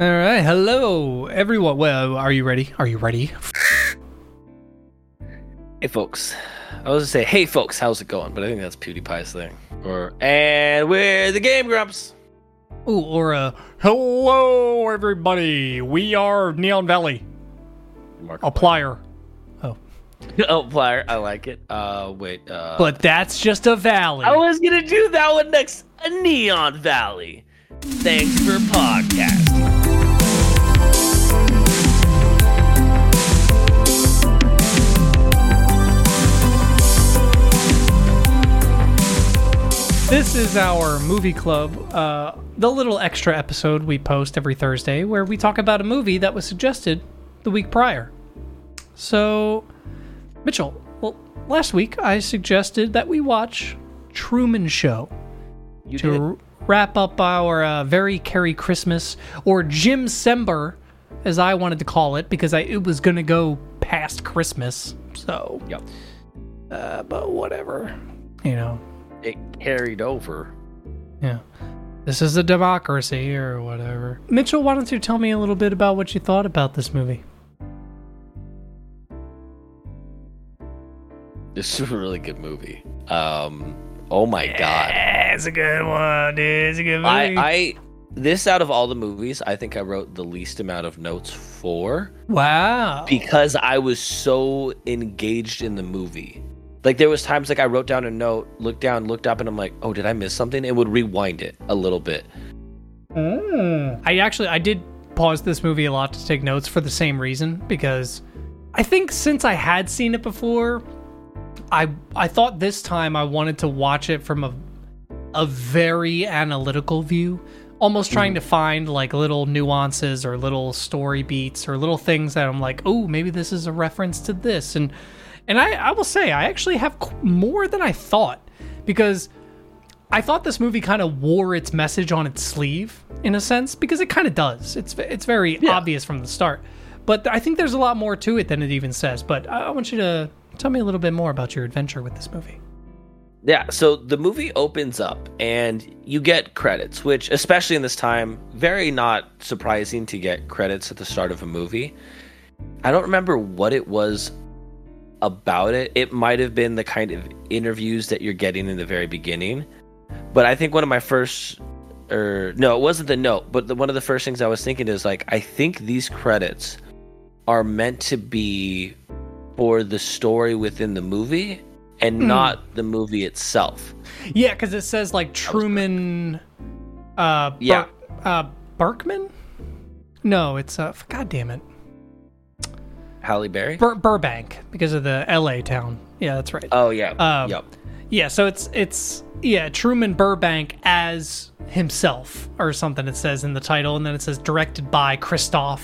All right, hello everyone. Well, are you ready? Are you ready? Hey folks. I was gonna say, hey folks, how's it going? But I think that's PewDiePie's thing. Or and we're the Game Grumps. Ooh, or uh, hello everybody. We are Neon Valley. Markiplier. Oh, oh, Plier, I like it. Uh, wait. Uh, but that's just a valley. I was gonna do that one next. A Neon Valley. Thanks for podcasting. This is our movie club, uh, the little extra episode we post every Thursday where we talk about a movie that was suggested the week prior. So, Mitchell, well, last week I suggested that we watch Truman Show You to r- wrap up our uh, very Carrie Christmas, or Jim Sember, as I wanted to call it, because I, it was going to go past Christmas. So, Yep. uh, but whatever. You know, It carried over. yeah. This is a democracy or whatever. Mitchell, why don't you tell me a little bit about what you thought about this movie? This is a really good movie. Um. Oh my god. It's a good one, dude. It's a good movie. I, I this out of all the movies, I think I wrote the least amount of notes for wow. because I was so engaged in the movie. Like there was times like I wrote down a note, looked down, looked up, and I'm like, oh, did I miss something? And would rewind it a little bit. Hmm. I actually I did pause this movie a lot to take notes for the same reason because I think since I had seen it before, I I thought this time I wanted to watch it from a a very analytical view, almost trying mm-hmm. to find like little nuances or little story beats or little things that I'm like, "Oh, maybe this is a reference to this." And and I I will say I actually have more than I thought because I thought this movie kind of wore its message on its sleeve in a sense because it kind of does. It's it's very obvious from the start, but I think there's a lot more to it than it even says. But I, I want you to tell me a little bit more about your adventure with this movie. Yeah, so the movie opens up and you get credits, which especially in this time, very not surprising to get credits at the start of a movie. I don't remember what it was about it. It might have been the kind of interviews that you're getting in the very beginning. But I think one of my first or no, it wasn't the note, but the, one of the first things I was thinking is like I think these credits are meant to be for the story within the movie and not the movie itself. Yeah, because it says like Truman. Uh, Yeah. uh, Berkman. No, it's uh. God damn it, Halle Berry? Bur- Burbank because of the L.A. town. Yeah, that's right. Oh yeah. Um, yep. Yeah, so it's it's yeah Truman Burbank as himself or something. It says in the title, and then it says directed by Christof,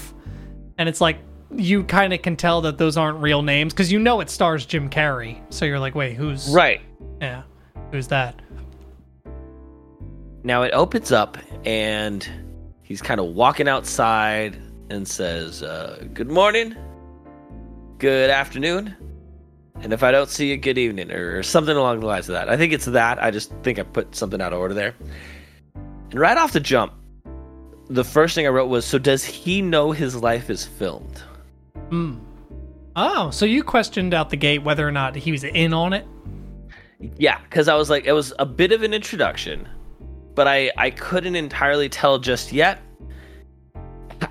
and it's like you kind of can tell that those aren't real names because you know it stars Jim Carrey. So you're like, wait, who's Right. Yeah, who's that? Now it opens up and he's kind of walking outside and says, uh, "Good morning, good afternoon, and if I don't see you, good evening," or something along the lines of that. I think it's that. I just think I put something out of order there. And right off the jump, the first thing I wrote was, "So does he know his life is filmed?" Hmm. Oh, so you questioned out the gate whether or not he was in on it? Yeah, because I was like, it was a bit of an introduction, but I I couldn't entirely tell just yet.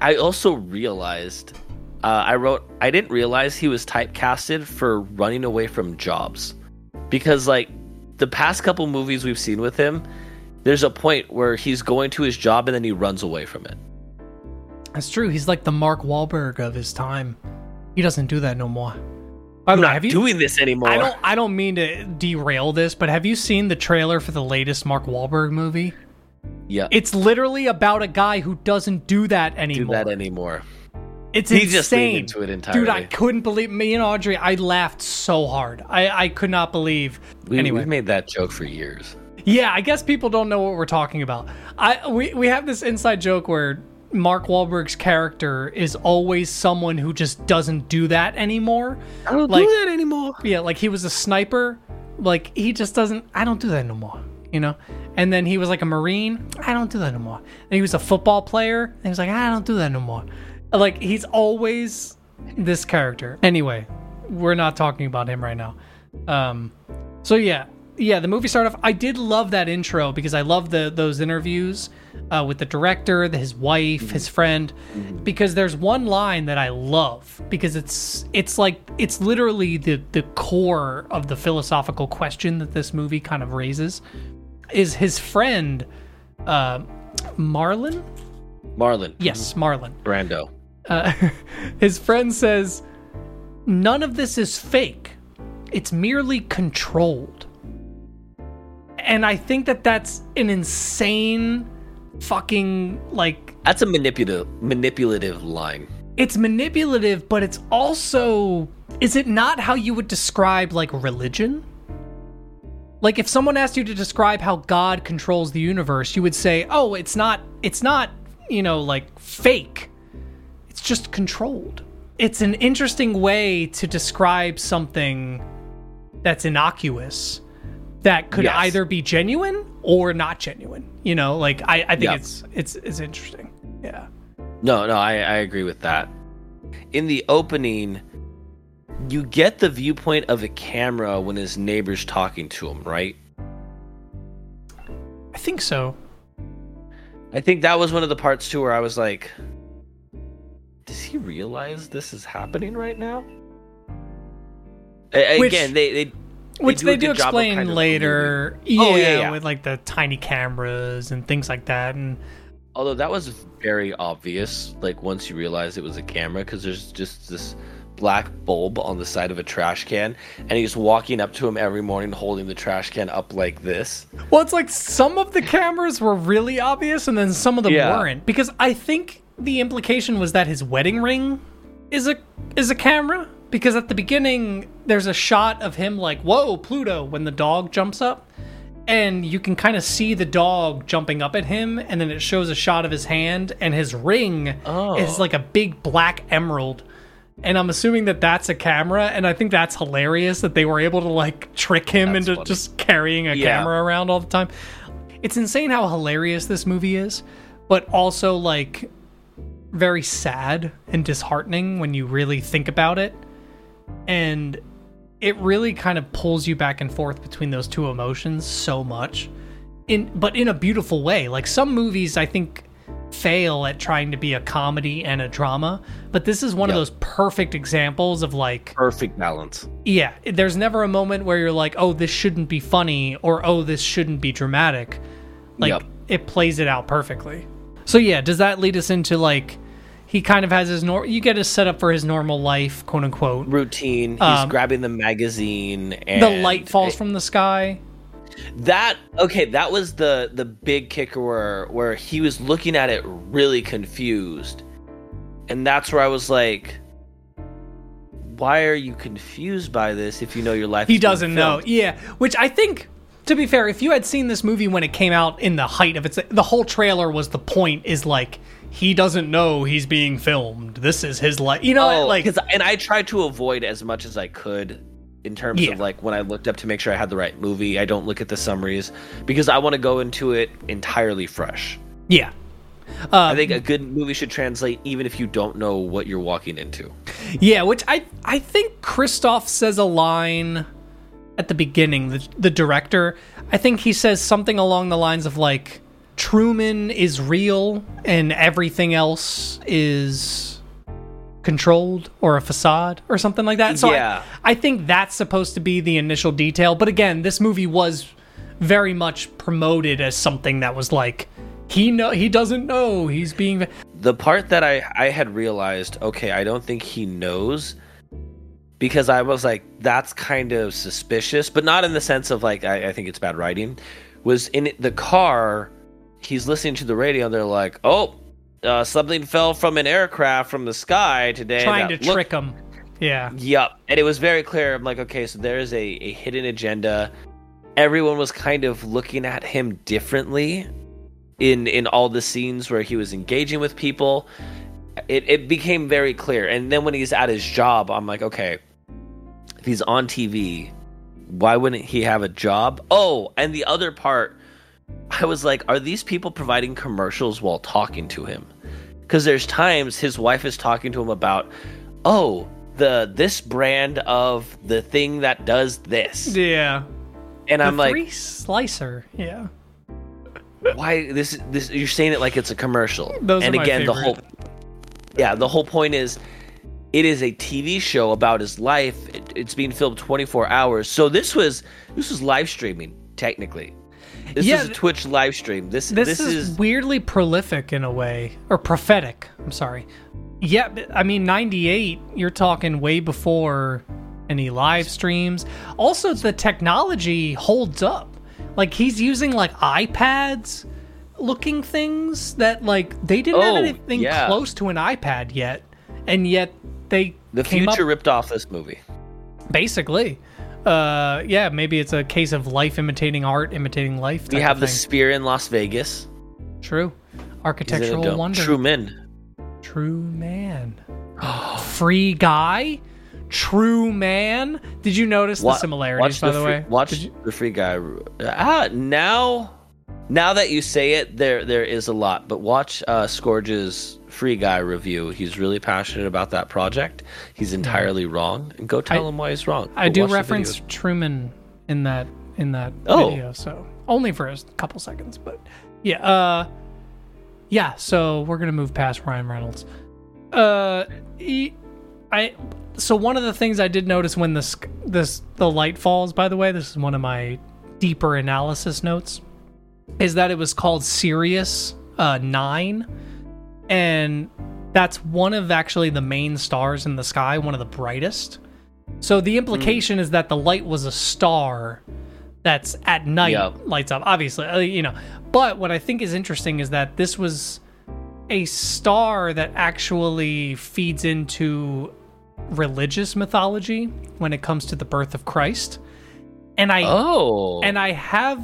I also realized, uh, I wrote, I didn't realize he was typecasted for running away from jobs, because like the past couple movies we've seen with him, there's a point where he's going to his job and then he runs away from it. That's true. He's like the Mark Wahlberg of his time. He doesn't do that no more. By the I'm way, not have you? doing this anymore. I don't. I don't mean to derail this, but have you seen the trailer for the latest Mark Wahlberg movie? yeah, It's literally about a guy who doesn't do that anymore. do that anymore. It's He insane. just into it entirely. Dude, I couldn't believe me and Audrey. I laughed so hard. I, I could not believe. We, anyway, we've made that joke for years. yeah, I guess people don't know what we're talking about. I we we have this inside joke where Mark Wahlberg's character is always someone who just doesn't do that anymore. I don't Like- do that anymore. Yeah, like he was a sniper. Like he just doesn't. I don't do that no more. You know. And then he was like a Marine. I don't do that no more. And he was a football player. And he was like, ah, I don't do that no more. Like he's always this character. Anyway, we're not talking about him right now. Um, so yeah, yeah. The movie started off. I did love that intro because I love the those interviews uh, with the director, the, his wife, his friend. Because there's one line that I love because it's it's like it's literally the the core of the philosophical question that this movie kind of raises. Is his friend uh, Marlon? Marlon. Yes, Marlon. Brando. Uh, his friend says, None of this is fake. It's merely controlled. And I think that that's an insane fucking, like, That's a manipulative manipulative line. it's manipulative, but it's also, is it not how you would describe, like, religion? Like, if someone asked you to describe how God controls the universe, you would say, oh, it's not, it's not, you know, like, fake it's just controlled. It's an interesting way to describe something that's innocuous that could Yes. either be genuine or not genuine. You know, like I, I think Yeah. it's it's it's interesting. Yeah. No, no, I, I agree with that. In the opening, you get the viewpoint of a camera when his neighbor's talking to him, right? I think so. I think that was one of the parts too where I was like, does he realize this is happening right now? Which- Again, they, they Which do they do good job of explain kind of later. Yeah, Oh, yeah, yeah. with like the tiny cameras and things like that. And Although that was very obvious, like once you realize it was a camera, because there's just this black bulb on the side of a trash can, and he's walking up to him every morning holding the trash can up like this. Well, it's like some of the cameras were really obvious and then some of them Yeah. weren't. Because I think the implication was that his wedding ring is a is a camera. Because at the beginning there's a shot of him like, whoa, Pluto, when the dog jumps up. And you can kind of see the dog jumping up at him, and then it shows a shot of his hand, and his ring Oh. is like a big black emerald. And I'm assuming that that's a camera, and I think that's hilarious that they were able to like trick him That's into funny. just carrying a Yeah. camera around all the time. It's insane how hilarious this movie is, but also like very sad and disheartening when you really think about it. And it really kind of pulls you back and forth between those two emotions so much. In but in a beautiful way. Like some movies I think fail at trying to be a comedy and a drama, but this is one of those perfect examples of like Perfect balance. yeah, there's never a moment where you're like, "Oh, this shouldn't be funny," or "Oh, this shouldn't be dramatic." Like Yep. it plays it out perfectly. So yeah, does that lead us into like he kind of has his nor you get a setup for his normal life, quote unquote. Routine. He's Um, grabbing the magazine, and the light falls from the sky. That okay, that was the the big kicker where where he was looking at it really confused. And that's where I was like why are you confused by this if you know your life He doesn't know. Yeah, which I think to be fair, if you had seen this movie when it came out in the height of its the whole trailer was the point is like he doesn't know he's being filmed. This is his life. You know, Oh, like and I tried to avoid as much as I could in terms Yeah. of like when I looked up to make sure I had the right movie, I don't look at the summaries because I want to go into it entirely fresh. yeah. I think um, a good movie should translate even if you don't know what you're walking into. Yeah, which I I think Christof says a line at the beginning, the the director. I think he says something along the lines of like Truman is real and everything else is controlled or a facade or something like that. So I- Yeah. I, think that's supposed to be the initial detail. But again, this movie was very much promoted as something that was like he know he doesn't know he's being the part that I I had realized, okay, I don't think he knows because I was like, that's kind of suspicious, but not in the sense of like I, I think it's bad writing. Was in the car, he's listening to the radio, and they're like, oh, uh, something fell from an aircraft from the sky today. trying to looked trick him. Yeah. Yep. And it was very clear. I'm like, okay, so there is a, a hidden agenda. Everyone was kind of looking at him differently in in all the scenes where he was engaging with people. It it became very clear. And then when he's at his job, I'm like, okay, if he's on TV, why wouldn't he have a job? Oh, and the other part I was like, are these people providing commercials while talking to him? Because there's times his wife is talking to him about, oh, the this brand of the thing that does this, Yeah. and I'm like, slicer. Yeah. why this this you're saying it like it's a commercial Those and again the whole yeah the whole point is it is a tv show about his life it, it's being filmed 24 hours so this was this was live streaming technically this Yeah, is a twitch live stream this This, this, is, is, weirdly prolific in a way, or prophetic. I'm sorry. Yeah, I mean, 98, you're talking way before any live streams. Also, the technology holds up. Like, he's using, like, iPads looking things that, like, they didn't have Oh, anything yeah. close to an iPad yet. And yet, they the future up ripped off this movie basically. Uh, yeah, maybe it's a case of life imitating art, imitating life. we have the Sphere in las vegas True. He's in a Architectural wonder. true men True man. Free guy. True man. Did you notice Wa- the similarities, by the, free, way? watch you- the free guy ah now now that you say it there there is a lot but watch uh Skorge's free guy review he's really passionate about that project he's entirely wrong and go tell I- him why he's wrong I Go do reference. Truman in that in that Oh. video, so only for a couple seconds, but yeah. Uh, yeah. So we're gonna move past Ryan Reynolds. Uh, he, I. So one of the things I did notice when this this the light falls. By the way, this is one of my deeper analysis notes. Is that it was called Sirius uh, Nine, and that's one of actually the main stars in the sky, one of the brightest. So the implication is that the light was a star that's at night Yep. lights up. Obviously, uh, you know. But what I think is interesting is that this was a star that actually feeds into religious mythology when it comes to the birth of Christ. And I oh and I have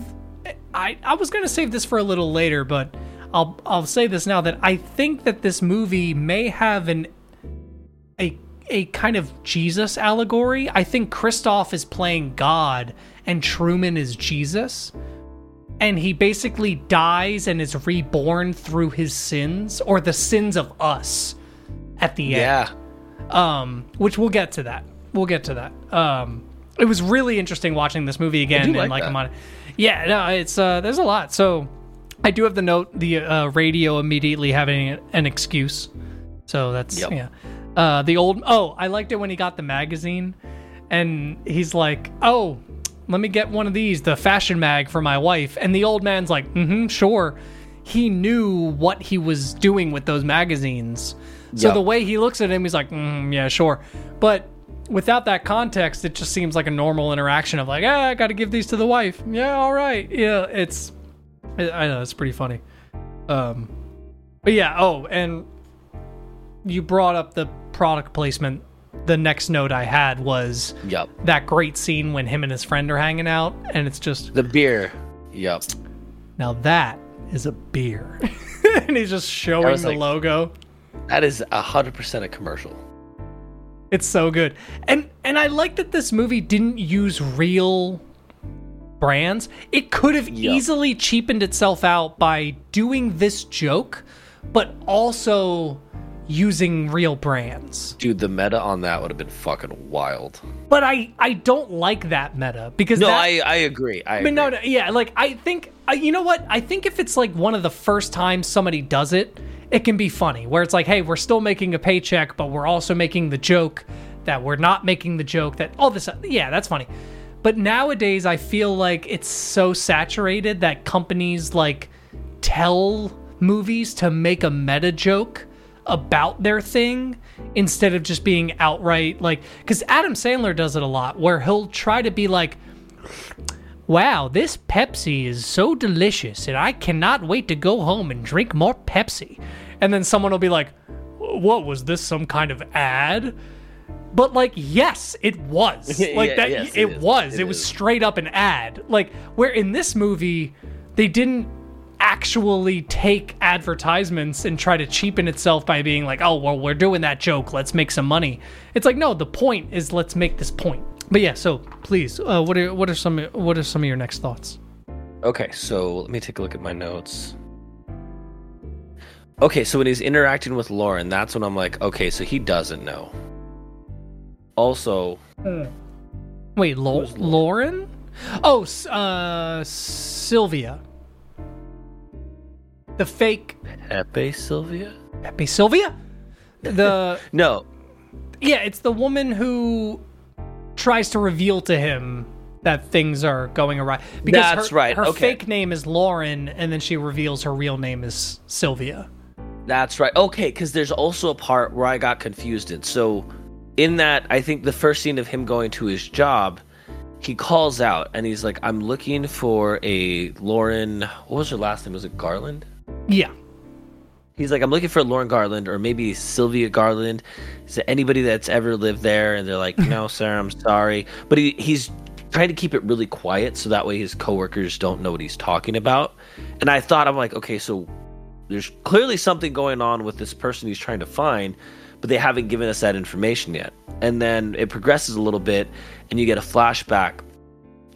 I I was going to save this for a little later, but I'll I'll say this now that I think that this movie may have an a a kind of Jesus allegory. I think Christof is playing God and Truman is Jesus. And he basically dies and is reborn through his sins or the sins of us at the end yeah um which we'll get to that we'll get to that um it was really interesting watching this movie again and like like that. on yeah no it's uh there's a lot. So i do have the note the uh, radio immediately having an excuse. So that's Yep. yeah. Uh the old oh i liked it when he got the magazine and he's like oh let me get one of these the fashion mag for my wife. And the old man's like mm-hmm sure. He knew what he was doing with those magazines. So Yep. the way he looks at him he's like mm, yeah sure. But without that context it just seems like a normal interaction of like ah, i gotta give these to the wife. Yeah all right. Yeah it's i I know it's pretty funny. Um but yeah oh and you brought up the product placement. The next note i had was yep that great scene when him and his friend are hanging out and it's just the beer. Yep now that is a beer. And he's just showing the like- logo. That is a hundred percent a commercial it's so good and and i like that this movie didn't use real brands it could have Yep. easily cheapened itself out by doing this joke but also using real brands dude the meta on that would have been fucking wild but i i don't like that meta because no that, i i agree i I agree. no, no, yeah, like I think, I, you know what? I think if it's like one of the first times somebody does it, it can be funny. Where it's like, hey, we're still making a paycheck, but we're also making the joke that we're not making the joke that all this. Yeah, that's funny. But nowadays, I feel like it's so saturated that companies like tell movies to make a meta joke about their thing instead of just being outright like because Adam Sandler does it a lot where he'll try to be like Wow, this Pepsi is so delicious, and I cannot wait to go home and drink more Pepsi. And then someone will be like, What was this, some kind of ad? But, like, yes, it was. Like, Yeah, that, yes, it, it was. It, It was straight up an ad. Like, where in this movie, they didn't actually take advertisements and try to cheapen itself by being like, oh, well, we're doing that joke. Let's make some money. It's like, no, the point is let's make this point. But yeah, so please, uh, what are what are some what are some of your next thoughts? Okay, so let me take a look at my notes. Okay, so when he's interacting with Lauren, that's when I'm like, okay, so he doesn't know. Also, Wait, Lo- Who's Lauren? Oh, uh, Sylvia. The fake Pepe Sylvia? Pepe Sylvia? The No, yeah, it's the woman who tries to reveal to him that things are going awry. Because That's her, right, Her okay. fake name is Lauren, and then she reveals her real name is Sylvia. That's right. Okay, because there's also a part where I got confused in. So, in that, I think the first scene of him going to his job, he calls out and he's like, "I'm looking for a Lauren. What was her last name? Was it Garland?" Yeah. He's like, "I'm looking for Lauren Garland or maybe Sylvia Garland. Is there anybody that's ever lived there?" And they're like, "No, sir, I'm sorry." But he, he's trying to keep it really quiet so that way his coworkers don't know what he's talking about. And I thought, I'm like, okay, so there's clearly something going on with this person he's trying to find, but they haven't given us that information yet. And then it progresses a little bit, and you get a flashback.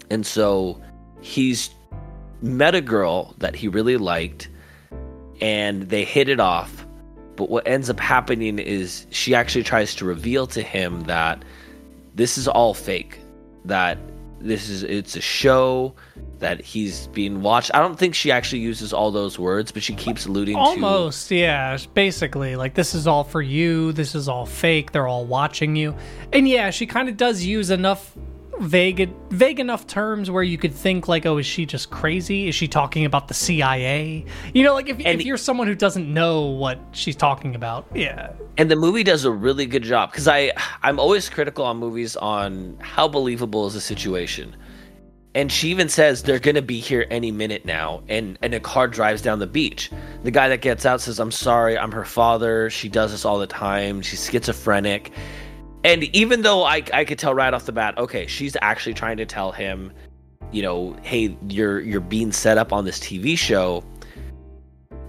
And so he's met a girl that he really liked, and they hit it off. But what ends up happening is she actually tries to reveal to him that this is all fake, that this is it's a show that he's being watched. I don't think she actually uses all those words, but she keeps alluding to Almost, yeah. Basically, like this is all for you. This is all fake. They're all watching you, and yeah, she kind of does use enough vague, vague enough terms where you could think like, oh, is she just crazy? Is she talking about the CIA? You know, like if, And- if you're someone who doesn't know what she's talking about, yeah, and the movie does a really good job because I I'm always critical on movies on how believable is a situation. And she even says they're gonna be here any minute now, and and a car drives down the beach. The guy that gets out says, "I'm sorry, I'm her father. She does this all the time. She's schizophrenic." And even though I I could tell right off the bat, okay, she's actually trying to tell him, you know, hey, you're you're being set up on this TV show.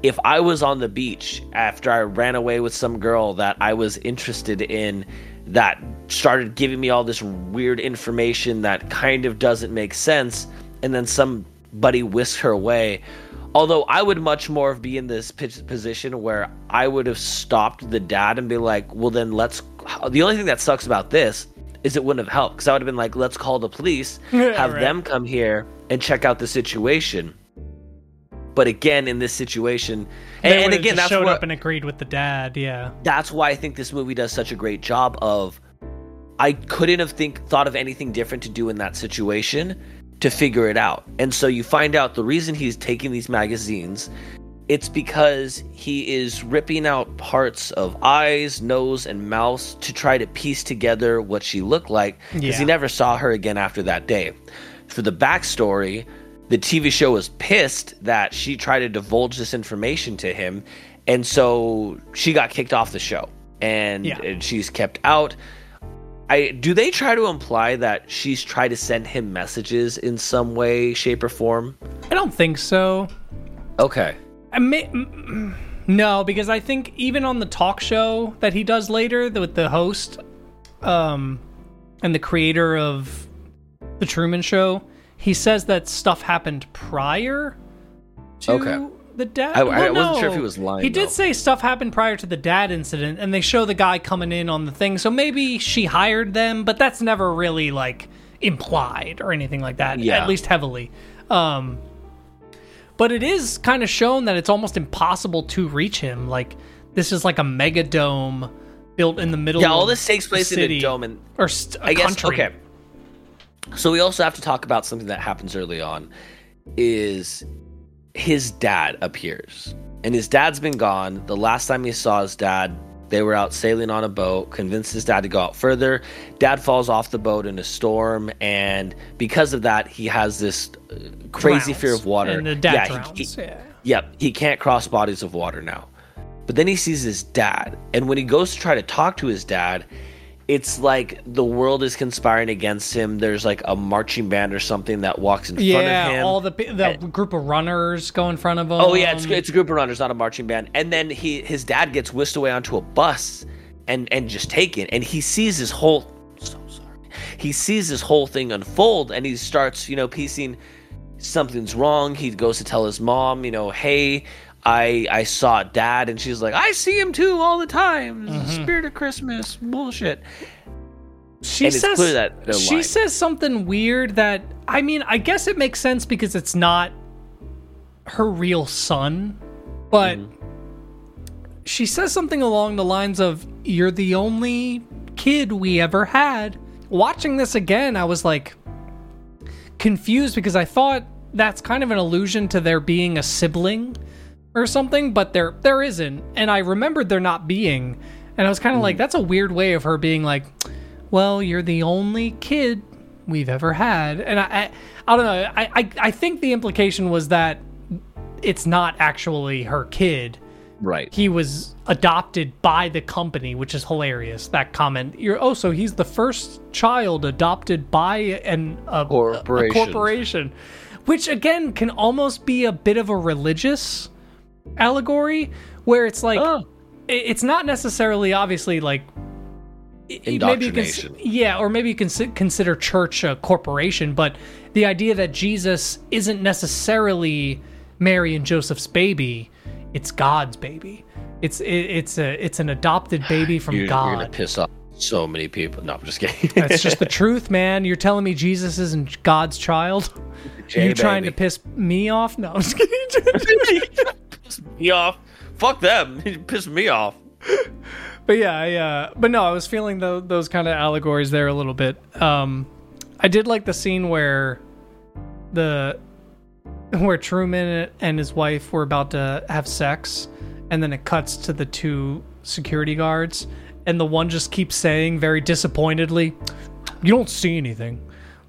If I was on the beach after I ran away with some girl that I was interested in, that started giving me all this weird information that kind of doesn't make sense, and then somebody whisked her away. Although I would much more be in this position where I would have stopped the dad and be like, well, then let's. The only thing that sucks about this is it wouldn't have helped because I would have been like, let's call the police, have Right. them come here and check out the situation. But again, in this situation, and, and again, that's showed what, up and agreed with the dad. Yeah, that's why I think this movie does such a great job of I couldn't have think thought of anything different to do in that situation to figure it out. And so you find out the reason he's taking these magazines it's because he is ripping out parts of eyes, nose, and mouth to try to piece together what she looked like because Yeah. he never saw her again after that day. For the backstory, the TV show was pissed that she tried to divulge this information to him, and so she got kicked off the show, and, Yeah. and she's kept out. I do they try to imply that she's tried to send him messages in some way, shape, or form? I don't think so. Okay. May, no, because I think even on the talk show that he does later the- with the host, um, and the creator of the Truman Show, he says that stuff happened prior to Okay. the dad. I- I wasn't sure if he was lying, He did say stuff happened prior to the dad incident, and they show the guy coming in on the thing. So maybe she hired them, but that's never really like implied or anything like that. Yeah. At least heavily. Um, but it is kind of shown that it's almost impossible to reach him. Like this is like a mega dome built in the middle. Of Yeah, all this takes place in city, a dome, and or st- a I guess country. okay. So we also have to talk about something that happens early on. Is his dad appears, and his dad's been gone. The last time he saw his dad, they were out sailing on a boat. Convinced his dad to go out further. Dad falls off the boat in a storm, and because of that, he has this uh, crazy Drowns. fear of water. And the dad yeah, he- he- yeah. Yep, he can't cross bodies of water now. But then he sees his dad, and when he goes to try to talk to his dad, it's like the world is conspiring against him. There's like a marching band or something that walks in front of Yeah, him. all the the group of runners go in front of him. oh yeah, it's it's a group of runners, not a marching band. And then he his dad gets whisked away onto a bus and and just taken, and he sees his whole so sorry. He sees this whole thing unfold, and he starts you know piecing something's wrong. He goes to tell his mom, you know, hey, I I saw dad, and she's like, I see him too all the time. Mm-hmm. Spirit of Christmas bullshit. She and says that she lying. says something weird that I mean, I guess it makes sense because it's not her real son, but mm-hmm. she says something along the lines of, "You're the only kid we ever had." Watching this again, I was like confused because I thought that's kind of an allusion to there being a sibling or something, but there there isn't. And I remembered there not being, and I was kind of mm. like, that's a weird way of her being like, "Well, you're the only kid we've ever had," and I I, I don't know. I, I I think the implication was that it's not actually her kid. Right. He was adopted by the company, which is hilarious. That comment. You're oh, so he's the first child adopted by an a corporation. A corporation, which again can almost be a bit of a religious allegory, where it's like oh. it's not necessarily obviously like maybe you can, yeah, or maybe you can consider church a corporation, but the idea that Jesus isn't necessarily Mary and Joseph's baby, it's God's baby. It's it, it's a it's an adopted baby from you're, God. You're gonna piss off so many people. No, I'm just kidding. That's just the truth, man. You're telling me Jesus isn't God's child? J, Are you trying to piss me off? No, I'm just kidding. piss me off. Fuck them. Pissed me off. But yeah, I, uh, but no, I was feeling the, those kind of allegories there a little bit. Um, I did like the scene where the where Truman and his wife were about to have sex, and then it cuts to the two security guards, and the one just keeps saying very disappointedly, "You don't see anything."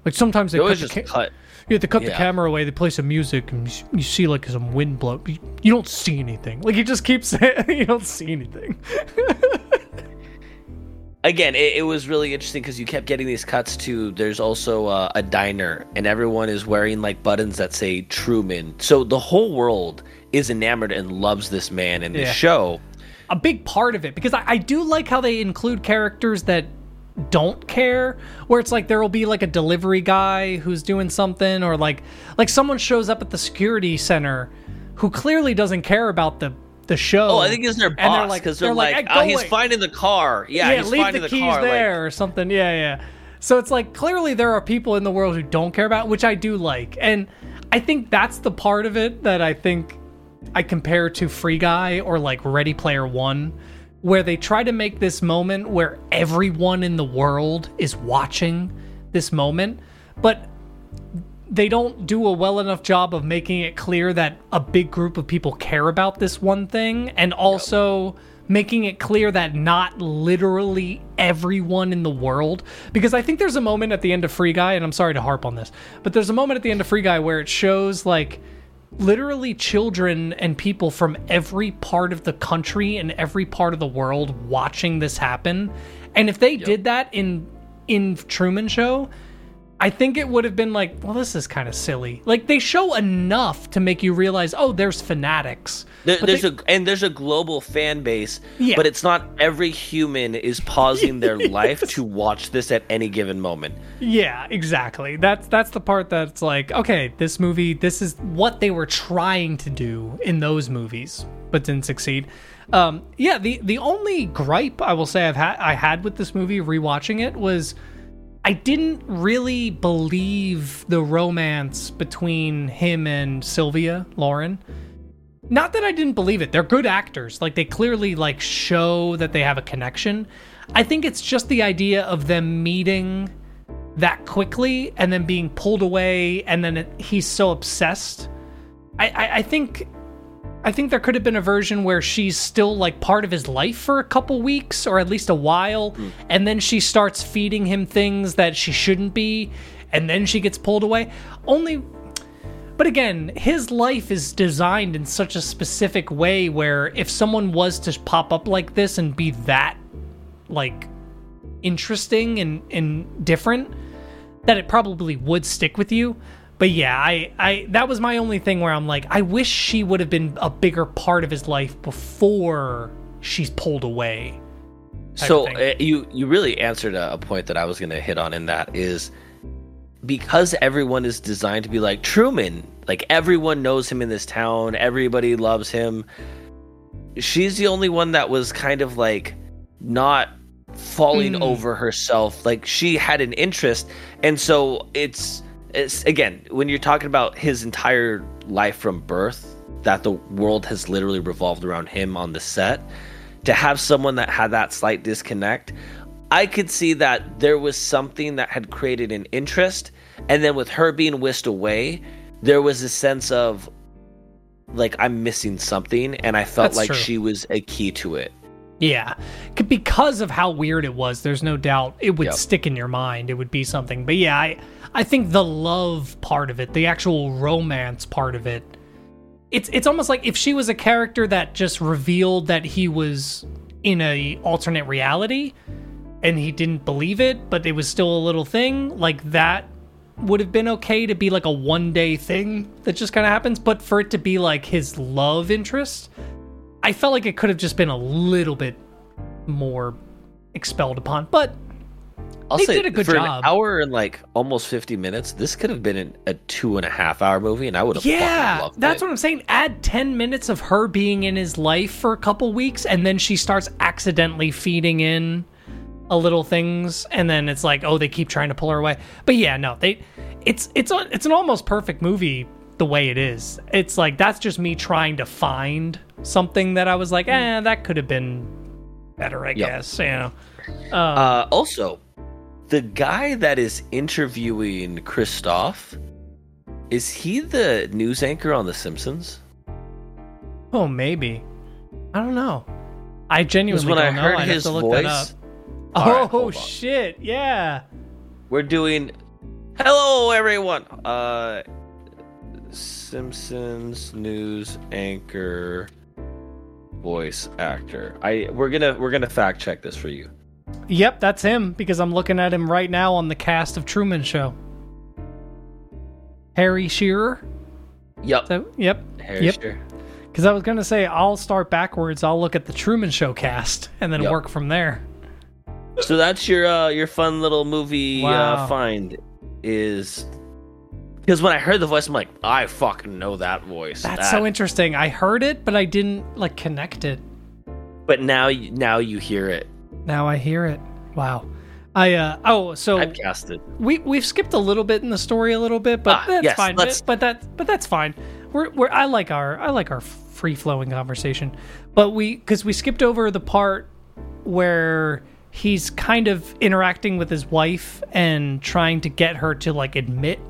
Like sometimes they, cut, the ca- cut. Yeah, to cut yeah. the camera away. They play some music, and you see like some wind blow. You don't see anything. Like he just keeps saying, "You don't see anything." again, it, it, was really interesting because you kept getting these cuts to. There's also uh, a diner, and everyone is wearing like buttons that say Truman. So the whole world is enamored and loves this man in this yeah. show. A big part of it because I, I do like how they include characters that don't care where it's like there will be like a delivery guy who's doing something or like like someone shows up at the security center who clearly doesn't care about the the show. Oh, I think it's their boss because they're, like, they're like, like oh, he's finding the car. Yeah, yeah he's leave finding the, the keys car, there like... or something. Yeah, yeah. So it's like clearly there are people in the world who don't care about, which I do like, and I think that's the part of it that I think I compare to Free Guy or like Ready Player One, where they try to make this moment where everyone in the world is watching this moment, but they don't do a well enough job of making it clear that a big group of people care about this one thing and also making it clear that not literally everyone in the world because I think there's a moment at the end of Free Guy and I'm sorry to harp on this but there's a moment at the end of Free Guy where it shows like literally children and people from every part of the country and every part of the world watching this happen and if they yep. did that in in Truman show I think it would have been like, well, this is kind of silly. Like they show enough to make you realize, oh, there's fanatics. There, there's they, a and there's a global fan base, yeah. but it's not every human is pausing their life to watch this at any given moment. Yeah, exactly. That's that's the part that's like, okay, this movie, this is what they were trying to do in those movies, but didn't succeed. Um, yeah, the the only gripe I will say I've had I had with this movie rewatching it was I didn't really believe the romance between him and Sylvia Lauren. Not that I didn't believe it. They're good actors. Like they clearly like show that they have a connection. I think it's just the idea of them meeting that quickly and then being pulled away and then it, he's so obsessed. I, I, I think I think there could have been a version where she's still like part of his life for a couple weeks or at least a while, mm. and then she starts feeding him things that she shouldn't be, and then she gets pulled away. Only. But again, his life is designed in such a specific way where if someone was to pop up like this and be that, like, interesting and, and different, that it probably would stick with you but yeah, I, I that was my only thing where I'm like, I wish she would have been a bigger part of his life before she's pulled away. So uh, you you really answered a, a point that I was going to hit on in that is because everyone is designed to be like Truman, like everyone knows him in this town, everybody loves him. She's the only one that was kind of like not falling Mm. over herself. Like she had an interest, and so it's it's again when you're talking about his entire life from birth, that the world has literally revolved around him on the set. To have someone that had that slight disconnect, I could see that there was something that had created an interest, and then with her being whisked away, there was a sense of like I'm missing something, and I felt That's like true. she was a key to it. Yeah. C- Because of how weird it was, there's no doubt it would Yep. stick in your mind. It would be something. But yeah, I I think the love part of it, the actual romance part of it, it's it's almost like if she was a character that just revealed that he was in a alternate reality and he didn't believe it, but it was still a little thing, like that would have been okay to be like a one day thing that just kind of happens, but for it to be like his love interest, I felt like it could have just been a little bit more expelled upon. But I'll They say did a good for job. an hour and like almost fifty minutes. This could have been an, a two and a half hour movie, and I would have yeah, that's it. what I'm saying. Add 10 minutes of her being in his life for a couple weeks, and then she starts accidentally feeding in a little things, and then it's like, oh, they keep trying to pull her away. But yeah, no, they, it's it's a, it's an almost perfect movie the way it is. It's like that's just me trying to find something that I was like, eh, that could have been better, I Yep. guess. You know, Uh, also, the guy that is interviewing Christof, is he the news anchor on The Simpsons? oh, maybe, I don't know. I genuinely when don't know. heard have his to look that up. voice, oh on. shit! Yeah. we're doing. Hello, everyone. Uh, Simpsons news anchor, voice actor. I we're gonna we're gonna fact check this for you. Yep, that's him because I'm looking at him right now on the cast of Truman Show. Harry Shearer. Yep. So, yep. Harry yep. Shearer. Because I was gonna say I'll start backwards. I'll look at the Truman Show cast and then Yep. work from there. So that's your uh, your fun little movie Wow. uh, find is because when I heard the voice, I'm like, I fucking know that voice. That's That- so interesting. I heard it, but I didn't like connect it. But now, you- now you hear it. Now I hear it. Wow. I uh oh so I've cast it. we we've skipped a little bit in the story a little bit, but Ah, that's yes, fine. But, but that but that's fine. We're we're I like our I like our free flowing conversation. But we because we skipped over the part where he's kind of interacting with his wife and trying to get her to like admit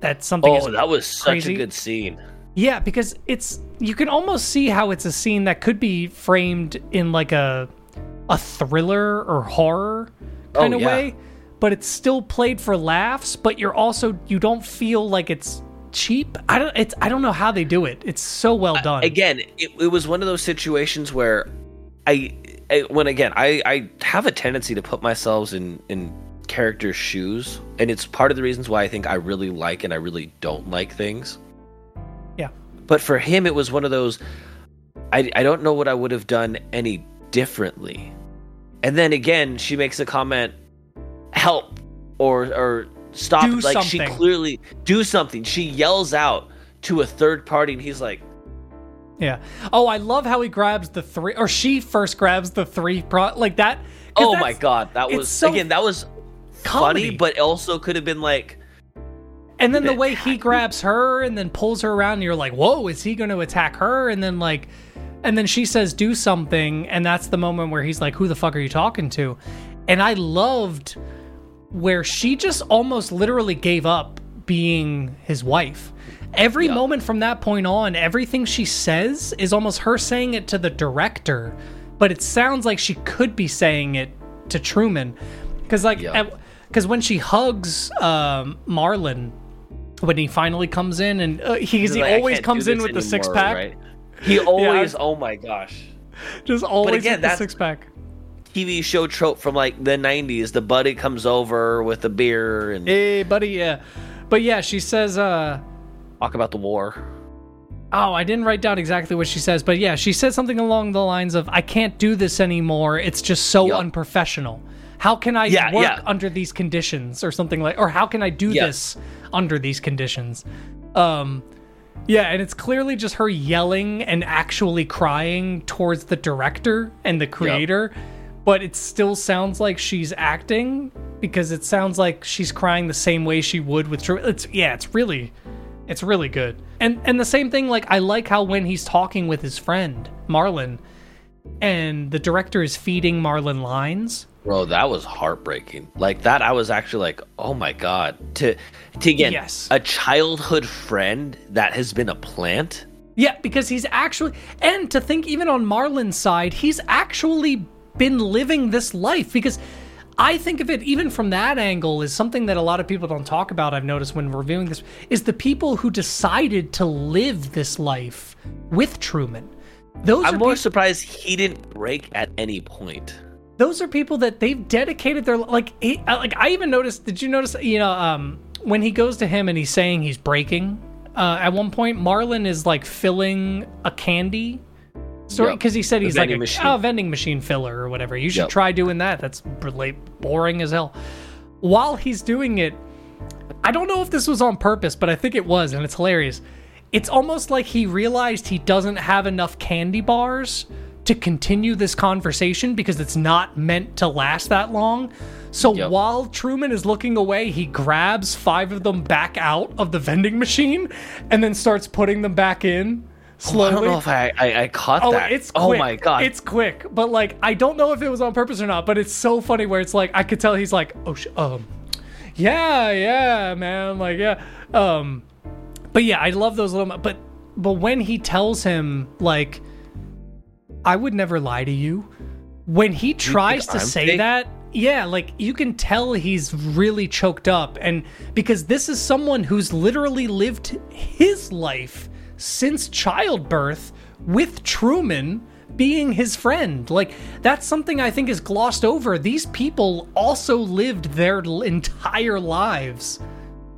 that something is Oh, that was such crazy. a good scene. yeah, because it's you can almost see how it's a scene that could be framed in like a a thriller or horror kind Oh, of yeah. way, but it's still played for laughs, but you're also you don't feel like it's cheap. I don't it's I don't know how they do it. It's so well done. Again, it, it was one of those situations where I, I when again I I have a tendency to put myself in in characters' shoes, and it's part of the reasons why I think I really like and I really don't like things. Yeah. But for him, it was one of those. I I don't know what I would have done any differently. And then again, she makes a comment, "Help," or or stop. Do like she clearly do something. She yells out to a third party, and he's like, Yeah. Oh, I love how he grabs the three or she first grabs the three pro like that. "Oh my god, that was so again that was comedy. funny, but also could have been like." And then the way he grabs her and then pulls her around, and you're like, whoa, is he going to attack her? And then, like, and then she says, do something. And that's the moment where he's like, who the fuck are you talking to? And I loved where she just almost literally gave up being his wife. Every Yeah. moment from that point on, everything she says is almost her saying it to the director, but it sounds like she could be saying it to Truman. Because, like, Yeah. Because when she hugs um, Marlon, when he finally comes in, and uh, he, He's he like, always comes in with the six pack. right? He always, oh my gosh. just always again, with the that's- six pack. TV show trope from like the 90s. The buddy comes over with a beer and Hey, buddy, yeah. But yeah, she says, uh, talk about the war. oh, I didn't write down exactly what she says, but yeah, she says something along the lines of, I can't do this anymore. It's just so Yup. unprofessional. How can I Yeah, work yeah. under these conditions or something like or how can I do Yeah. this under these conditions? Um yeah, and it's clearly just her yelling and actually crying towards the director and the creator, but it still sounds like she's acting because it sounds like she's crying the same way she would with True. It's yeah, it's really it's really good. And and the same thing like I like how when he's talking with his friend Marlon and the director is feeding Marlon lines. Bro, that was heartbreaking. Like that, I was actually like, "Oh my god!" To to again, Yes. a childhood friend that has been a plant. Yeah, because he's actually, and to think even on Marlon's side, he's actually been living this life. Because I think of it even from that angle is something that a lot of people don't talk about. I've noticed when reviewing this is the people who decided to live this life with Truman. Those I'm are more peop- surprised he didn't break at any point. Those are people that they've dedicated their like. He, uh, like I even noticed. Did you notice? You know, um, when he goes to him and he's saying he's breaking. Uh, at one point, Marlon is like filling a candy story Yep. because he said he's like a machine. oh, vending machine filler or whatever. You should Yep. try doing that. That's really boring as hell. While he's doing it, I don't know if this was on purpose, but I think it was, and it's hilarious. It's almost like he realized he doesn't have enough candy bars to continue this conversation because it's not meant to last that long. So Yep. while Truman is looking away, he grabs five of them back out of the vending machine and then starts putting them back in slowly. I don't know if I I, I caught Oh, that. it's oh my god! It's quick, but like I don't know if it was on purpose or not. But it's so funny where it's like I could tell he's like, oh, sh- um, yeah, yeah, man, like yeah, um, but yeah, I love those little. But but when he tells him like, I would never lie to you. When he tries to I'm say fake? that, yeah, like you can tell he's really choked up, and because this is someone who's literally lived his life since childbirth with Truman being his friend. Like that's something I think is glossed over. These people also lived their entire lives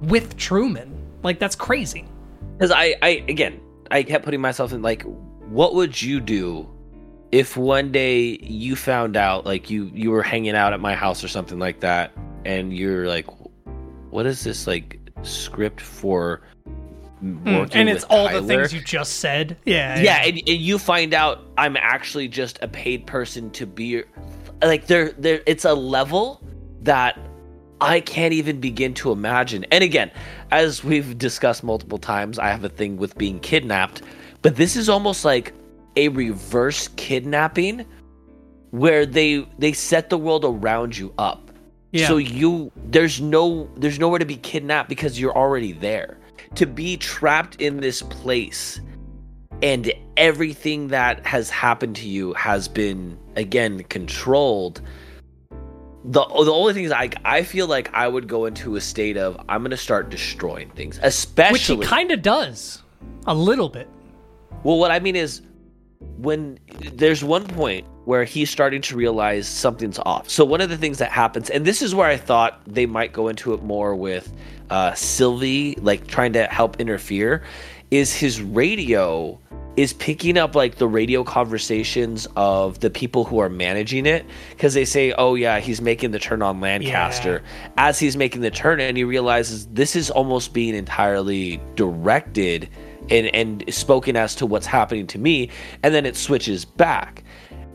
with Truman. Like that's crazy. Because I, I again, I kept putting myself in like, what would you do if one day you found out, like you you were hanging out at my house or something like that, and you're like, what is this like script for hmm, working? and it's all Tyler? the things you just said. Yeah. yeah, and, and you find out I'm actually just a paid person to be like there there it's a level that I can't even begin to imagine. And again, as we've discussed multiple times, I have a thing with being kidnapped, but this is almost like a reverse kidnapping where they they set the world around you up. Yeah. So you there's no there's nowhere to be kidnapped because you're already there. To be trapped in this place and everything that has happened to you has been again controlled. The the only thing is I I feel like I would go into a state of I'm gonna start destroying things, especially Which he kind of does. A little bit. well, what I mean is when there's one point where he's starting to realize something's off. So one of the things that happens, and this is where I thought they might go into it more with uh, Sylvie, like trying to help interfere, is his radio is picking up like the radio conversations of the people who are managing it because they say, "Oh yeah, he's making the turn on Lancaster." As he's making the turn, and he realizes this is almost being entirely directed and and spoken as to what's happening to me, and then it switches back.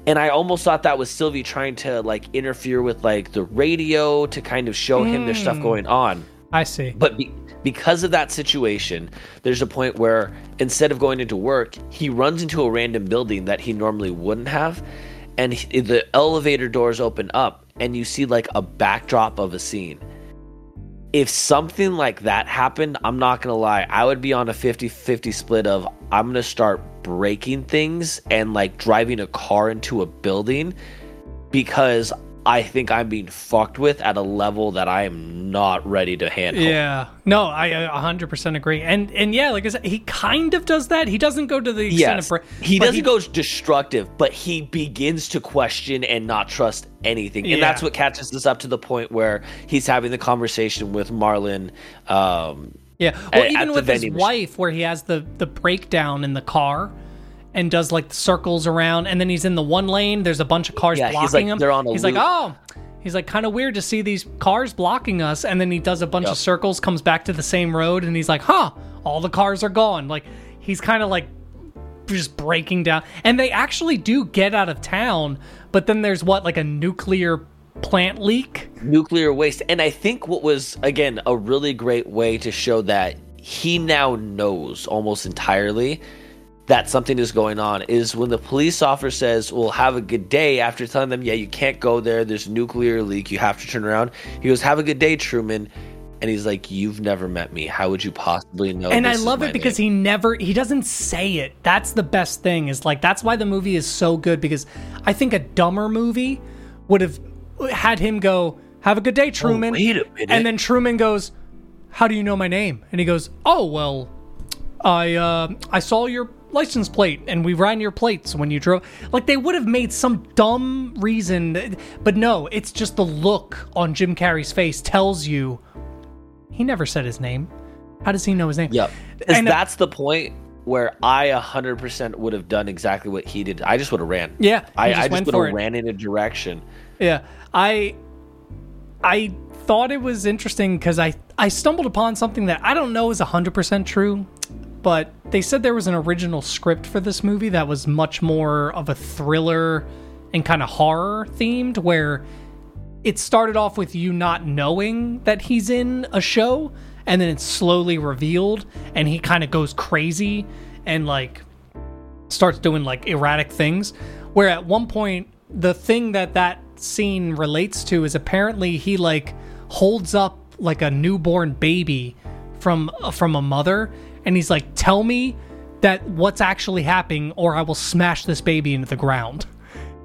And I almost thought that was Sylvie trying to like interfere with like the radio to kind of show him there's stuff hmm. going on. I see. But be- because of that situation, there's a point where instead of going into work, he runs into a random building that he normally wouldn't have, and he- the elevator doors open up, and you see like a backdrop of a scene. If something like that happened, I'm not gonna lie, I would be on a 50 50 split of I'm gonna start breaking things and like driving a car into a building because I think I'm being fucked with at a level that I am not ready to handle. Yeah. No, I uh, 100% agree. And and yeah, like I said, he kind of does that. He doesn't go to the extent Yes, of bra- he doesn't go destructive, but he begins to question and not trust anything, and that's what catches us up to the point where he's having the conversation with Marlon. Um, Yeah. Well, at- even at with his machine. wife, where he has the the breakdown in the car and does like the circles around, and then he's in the one lane. There's a bunch of cars Yeah, he's blocking like- him. they're on a he's like, oh, He's like, kind of weird to see these cars blocking us. And then he does a bunch Yep. of circles, comes back to the same road, and he's like, huh, all the cars are gone. Like, he's kind of like just breaking down. And they actually do get out of town, but then there's what, like a nuclear plant leak? nuclear waste. And I think what was, again, a really great way to show that he now knows almost entirely that something is going on is when the police officer says, Well, have a good day, after telling them, Yeah, you can't go there, there's a nuclear leak, you have to turn around. He goes, Have a good day, Truman. And he's like, You've never met me. How would you possibly know? and I love it because name?" he never he doesn't say it. That's the best thing. Is like that's why the movie is so good because I think a dumber movie would have had him go, "Have a good day, Truman." Oh, wait a minute. And then Truman goes, "How do you know my name?" And he goes, "Oh well, I uh, I saw your license plate and we ran your plates when you drove." Like they would have made some dumb reason, but no, it's just the look on Jim Carrey's face tells you he never said his name. How does he know his name? Yep. Because And, uh, that's the point where I 100% would have done exactly what he did. I just would have ran. Yeah, I, just I just would have ran in a direction. Yeah, I I thought it was interesting because I I stumbled upon something that I don't know is hundred percent true, but they said there was an original script for this movie that was much more of a thriller and kind of horror themed, where it started off with you not knowing that he's in a show, and then it's slowly revealed, and he kind of goes crazy and like starts doing like erratic things. Where at one point, the thing that that scene relates to is apparently he like holds up like a newborn baby from from a mother, and he's like, "Tell me that what's actually happening, or I will smash this baby into the ground."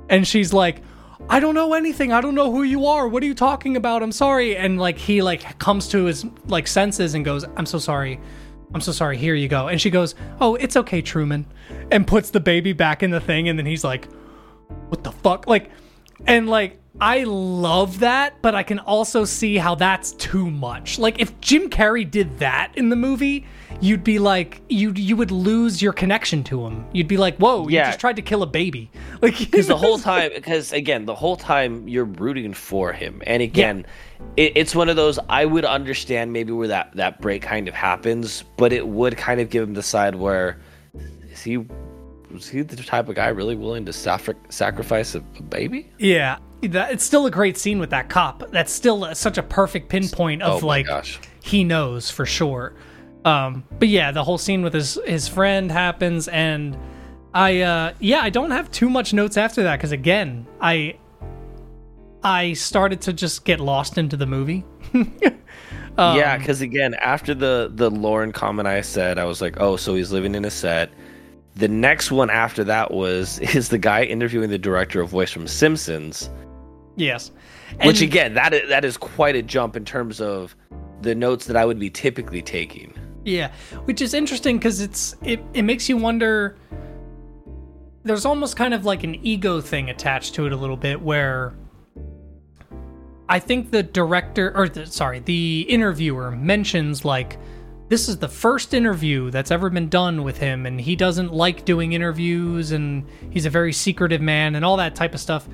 And she's like, I don't know anything. I don't know who you are. What are you talking about? I'm sorry. And like he like comes to his like senses and goes, I'm so sorry. I'm so sorry. Here you go. And she goes, Oh, it's okay, Truman. And puts the baby back in the thing. And then he's like, What the fuck? Like, and like, I love that, but I can also see how that's too much. Like, if Jim Carrey did that in the movie, you'd be like, you you would lose your connection to him. You'd be like, whoa, you just tried to kill a baby. Like, because the whole time because again the whole time you're rooting for him and again it, it's one of those i would understand maybe where that that break kind of happens but it would kind of give him the side where is he was he the type of guy really willing to sacrifice a, a baby Yeah, that, it's still a great scene with that cop. That's still a- such a perfect pinpoint of Oh like gosh. he knows for sure. Um, but yeah, the whole scene with his his friend happens, and I uh, yeah, I don't have too much notes after that because again, I I started to just get lost into the movie. Um, yeah because again after the the lauren comment i said i was like oh so he's living in a set the next one after that was is the guy interviewing the director of voice from simpsons Yes, Which again, that is, that is quite a jump in terms of the notes that I would be typically taking. Yeah, which is interesting because it's it, it makes you wonder. There's almost kind of like an ego thing attached to it a little bit, where I think the director or the, sorry, the interviewer mentions like this is the first interview that's ever been done with him, and he doesn't like doing interviews, and he's a very secretive man, and all that type of stuff.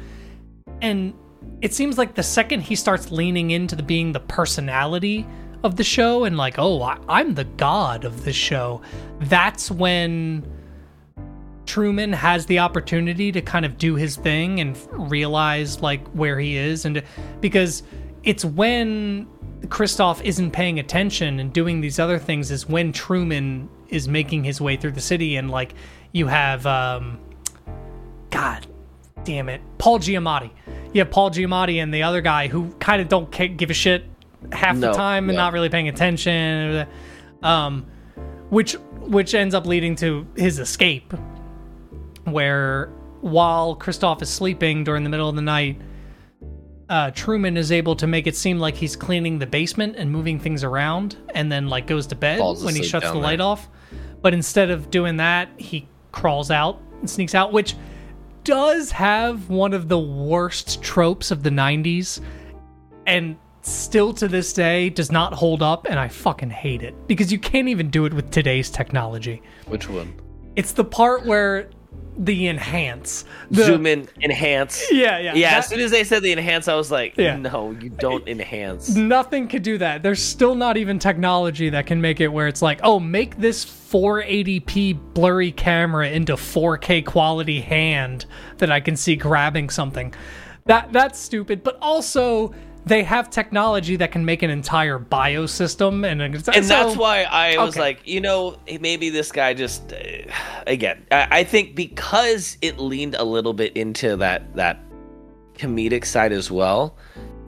And it seems like the second he starts leaning into the being the personality of the show and like, oh, I, I'm the god of the show, that's when Truman has the opportunity to kind of do his thing and realize like where he is, and because it's when Christof isn't paying attention and doing these other things is when Truman is making his way through the city, and like you have, um, God damn it, Paul Giamatti. You have Paul Giamatti and the other guy who kind of don't give a shit half the time and not really paying attention, um, which which ends up leading to his escape, where while Christof is sleeping during the middle of the night, uh, Truman is able to make it seem like he's cleaning the basement and moving things around, and then like goes to bed Falls when he shuts the light there. off. But instead of doing that, he crawls out and sneaks out, which does have one of the worst tropes of the 90s and still to this day does not hold up and I fucking hate it because you can't even do it with today's technology. Which one? It's the part where the enhance. The, Zoom in, enhance. Yeah, yeah. Yeah, That- as soon as they said the enhance, I was like, Yeah. no, you don't enhance. nothing could do that. There's still not even technology that can make it where it's like, oh, make this 480p blurry camera into 4K quality hand that I can see grabbing something. That that's stupid. But also, they have technology that can make an entire biosystem, and and that's why I was okay. like, you know, maybe this guy just, uh, again, I, I think because it leaned a little bit into that that comedic side as well,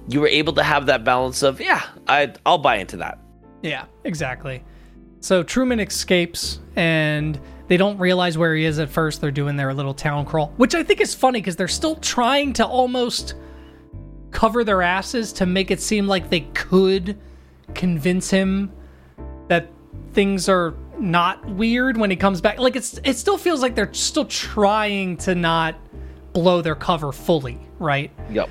you were able to have that balance of, yeah, I I'll buy into that. Yeah, exactly. So Truman escapes and they don't realize where he is at first. They're doing their little town crawl, which I think is funny because they're still trying to almost cover their asses to make it seem like they could convince him that things are not weird when he comes back. Like it's it still feels like they're still trying to not blow their cover fully, right? Yep.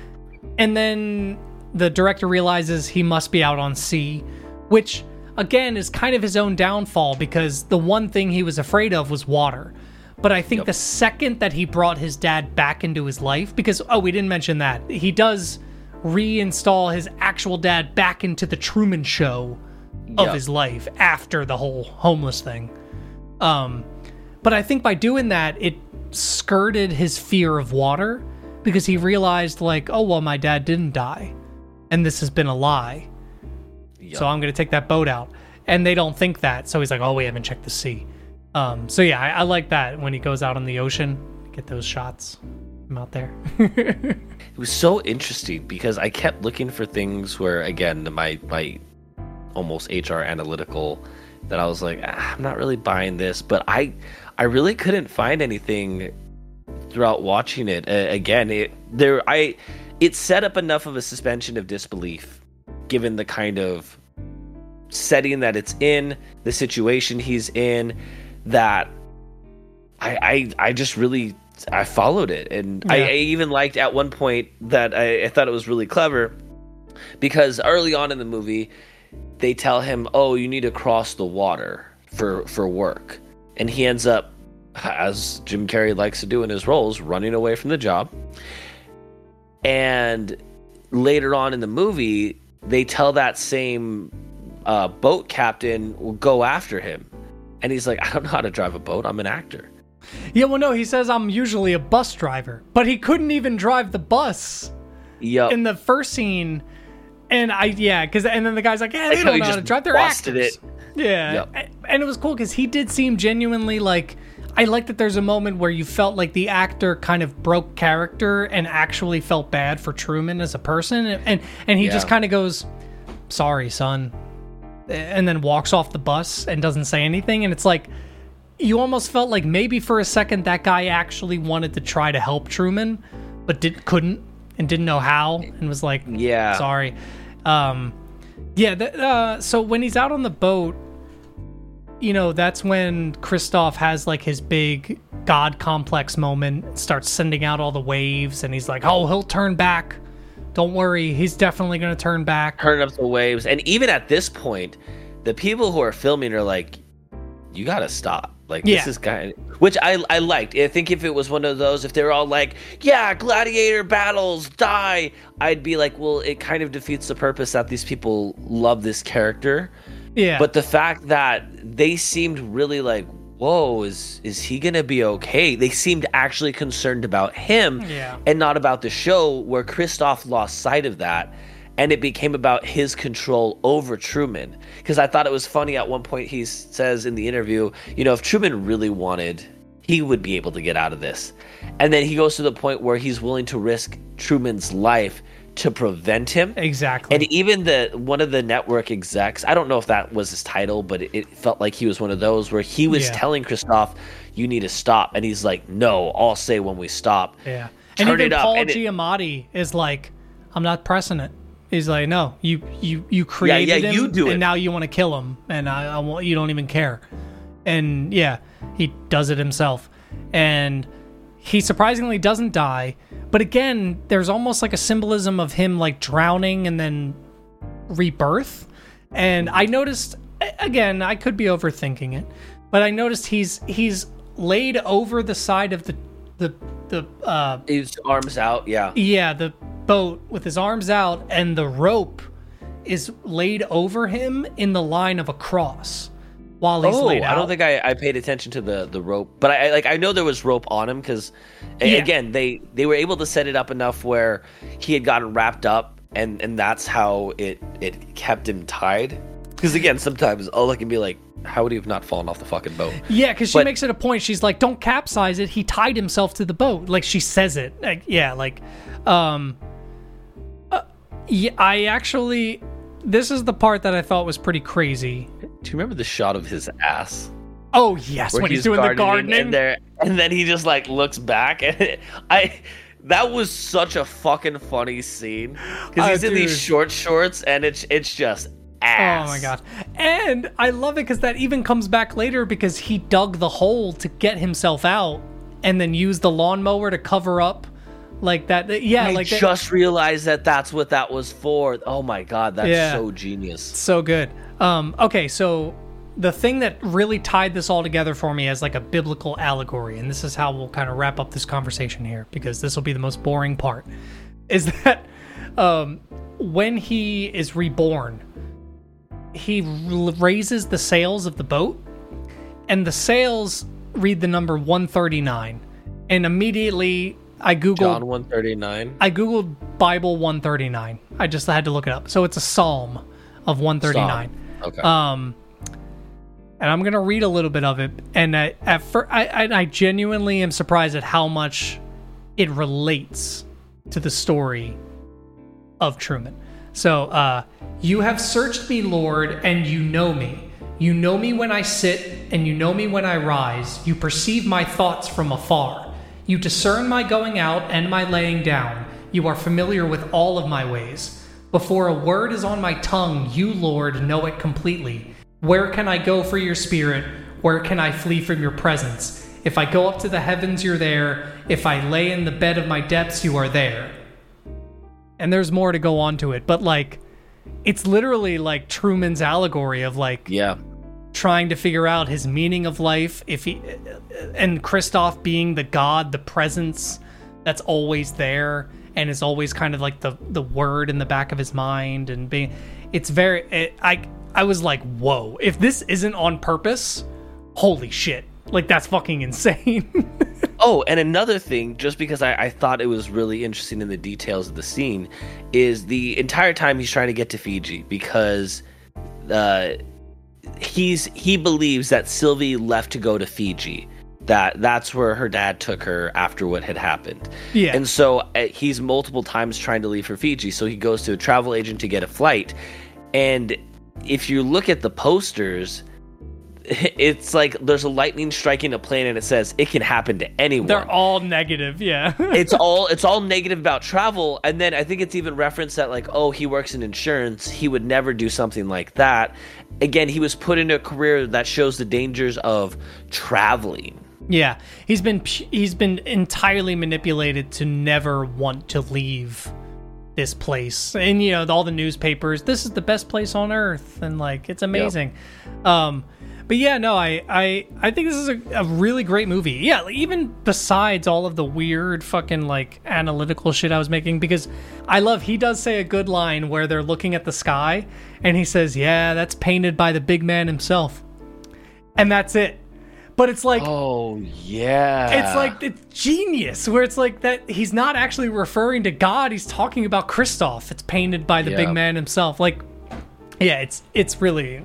And then the director realizes he must be out on sea, which again is kind of his own downfall because the one thing he was afraid of was water. But I think Yep. the second that he brought his dad back into his life, because, oh, we didn't mention that, he does reinstall his actual dad back into the Truman Show of Yep. his life after the whole homeless thing. Um, but I think by doing that, it skirted his fear of water because he realized, like, oh, well, my dad didn't die. And this has been a lie. Yep. So I'm going to take that boat out. And they don't think that. So he's like, oh, we haven't checked the sea. Um, so yeah, I, I like that when he goes out on the ocean, get those shots. I'm out there. it was so interesting because I kept looking for things where, again, my my almost HR analytical that I was like, ah, I'm not really buying this, but I I really couldn't find anything throughout watching it. Uh, again, it there I it set up enough of a suspension of disbelief given the kind of setting that it's in, the situation he's in, that I I, I just really I followed it, and I, I even liked at one point that I, I thought it was really clever because early on in the movie they tell him, "Oh, you need to cross the water for for work," and he ends up, as Jim Carrey likes to do in his roles, running away from the job. And later on in the movie, they tell that same uh, boat captain will go after him, and he's like, "I don't know how to drive a boat. I'm an actor." Yeah, well, no, he says I'm usually a bus driver, but he couldn't even drive the bus Yep. in the first scene. And I, yeah, because, and then the guy's like, yeah, they don't know how to drive. They're actors. it. Yeah. Yep. And it was cool because he did seem genuinely like, I like that there's a moment where you felt like the actor kind of broke character and actually felt bad for Truman as a person. And, and he just kind of goes, sorry, son. And then walks off the bus and doesn't say anything. And it's like, you almost felt like maybe for a second that guy actually wanted to try to help Truman, but did couldn't and didn't know how and was like, Yeah. sorry. Um, yeah. Th- uh, so when he's out on the boat, you know, that's when Christof has like his big god complex moment, starts sending out all the waves, and he's like, "Oh, he'll turn back. Don't worry, he's definitely gonna turn back." turn up the waves. And even at this point, the people who are filming are like, "You gotta stop." Like Yeah. this is kind, which I I liked. I think if it was one of those, if they're all like, "Yeah, gladiator battles, die," I'd be like, "Well, it kind of defeats the purpose that these people love this character." Yeah, But the fact that they seemed really like, "Whoa, is is he gonna be okay?" They seemed actually concerned about him Yeah. and not about the show where Christof lost sight of that and it became about his control over Truman. Because I thought it was funny at one point he says in the interview, you know, if Truman really wanted, he would be able to get out of this. And then he goes to the point where he's willing to risk Truman's life to prevent him. exactly. And even the one of the network execs, I don't know if that was his title, but it, it felt like he was one of those where he was Yeah. telling Christof, "You need to stop," and he's like, "No, I'll say when we stop." Yeah. And Turn even it up, Paul and it- Giamatti is like, I'm not pressing it. He's like, no, you you you created yeah, him, you do it. and now you want to kill him, and I, I want you don't even care. And yeah, he does it himself, and he surprisingly doesn't die. But again, there's almost like a symbolism of him like drowning and then rebirth. And I noticed again, I could be overthinking it, but I noticed he's he's laid over the side of the the the uh His arms out, yeah. yeah the boat with his arms out and the rope is laid over him in the line of a cross while he's Oh, laid out. I don't think I, I paid attention to the, the rope, but I I- like I know there was rope on him because Yeah. again they they were able to set it up enough where he had gotten wrapped up and and that's how it it kept him tied. Because again, sometimes I'll look and be like, how would he have not fallen off the fucking boat? Yeah, because she But- makes it a point. She's like, "Don't capsize it." He tied himself to the boat. Like she says it. Like yeah, like, um, uh, yeah. I actually, this is the part that I thought was pretty crazy. Do you remember the shot of his ass? Oh yes, when he's, doing the gardening. and there, and then he just like looks back, and I. That was such a fucking funny scene because Oh, he's in dude. these short shorts, and it's it's just ass. Oh my god. And I love it because that even comes back later because he dug the hole to get himself out and then used the lawnmower to cover up like that. Yeah, I like that- just realized that that's what that was for. Oh my god, that's Yeah. so genius. so good. Um, okay, so the thing that really tied this all together for me as like a biblical allegory, and this is how we'll kind of wrap up this conversation here because this will be the most boring part, is that um, when he is reborn, he raises the sails of the boat, and the sails read the number 139. And immediately I Googled John one thirty nine. I googled Bible 139. I just had to look it up. So it's a psalm of 139. Okay. Um, and I'm gonna read a little bit of it. And I, at first, I, I genuinely am surprised at how much it relates to the story of Truman. So, uh, you have searched me, Lord, and you know me. You know me when I sit, and you know me when I rise. You perceive my thoughts from afar. You discern my going out and my laying down. You are familiar with all of my ways. Before a word is on my tongue, you, Lord, know it completely. Where can I go for your spirit? Where can I flee from your presence? If I go up to the heavens, you're there. If I lay in the bed of my depths, you are there. And there's more to go on to it, but like, it's literally like Truman's allegory of like yeah. trying to figure out his meaning of life if he and Christof being the god the presence that's always there and is always kind of like the the word in the back of his mind and being it's very it, I I was like whoa if this isn't on purpose holy shit like that's fucking insane Oh, and another thing, just because I, I thought it was really interesting in the details of the scene, is the entire time he's trying to get to Fiji because uh, he's he believes that Sylvie left to go to Fiji. That that's where her dad took her after what had happened. Yeah. And so uh, he's multiple times trying to leave for Fiji. So he goes to a travel agent to get a flight. And if you look at the posters, it's like there's a lightning striking a plane and it says it can happen to anyone. They're all negative yeah. It's all it's all negative about travel. And then i think it's even referenced that like oh he works in insurance. He would never do something like that. Again he was put into a career that shows the dangers of traveling. Yeah, he's been he's been entirely manipulated to never want to leave this place. And you know, all the newspapers, this is the best place on earth. And like it's amazing. Um but yeah, no, I I I think this is a, a really great movie. Yeah, like, even besides all of the weird fucking like analytical shit I was making because I love he does say a good line where they're looking at the sky and he says, "Yeah, that's painted by the big man himself." And that's it. But it's like oh yeah it's like it's genius where it's like that he's not actually referring to God, he's talking about Christof. It's painted by the Yeah. big man himself. Like yeah, it's it's really